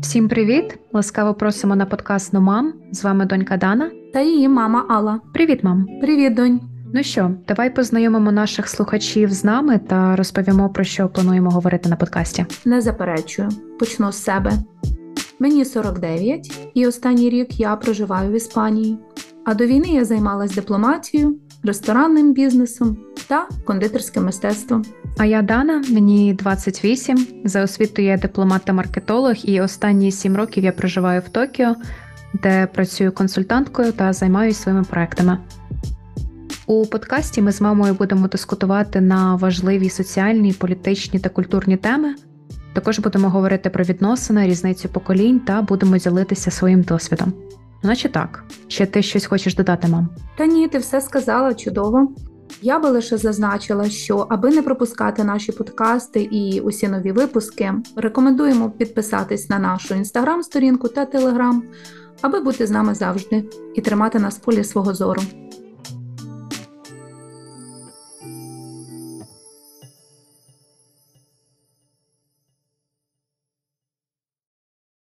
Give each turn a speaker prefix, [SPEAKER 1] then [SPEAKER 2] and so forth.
[SPEAKER 1] Всім привіт! Ласкаво просимо на подкаст «Ну, мам. З вами донька Дана.
[SPEAKER 2] Та її мама Алла.
[SPEAKER 1] Привіт, мам!
[SPEAKER 2] Привіт, донь.
[SPEAKER 1] Ну що, давай познайомимо наших слухачів з нами та розповімо про що плануємо говорити на подкасті.
[SPEAKER 2] Не заперечую. Почну з себе. Мені 49, і останній рік я проживаю в Іспанії. А до війни я займалась дипломатією, ресторанним бізнесом та кондитерським мистецтвом.
[SPEAKER 1] А я Дана, мені 28. За освітою я дипломат та маркетолог, і останні 7 років я проживаю в Токіо, де працюю консультанткою та займаюся своїми проектами. У подкасті ми з мамою будемо дискутувати на важливі соціальні, політичні та культурні теми. Також будемо говорити про відносини, різницю поколінь та будемо ділитися своїм досвідом. Наче так, ще ти щось хочеш додати, мам?
[SPEAKER 2] Та ні, ти все сказала чудово. Я би лише зазначила, що аби не пропускати наші подкасти і усі нові випуски, рекомендуємо підписатись на нашу інстаграм-сторінку та телеграм, аби бути з нами завжди і тримати нас в полі свого зору.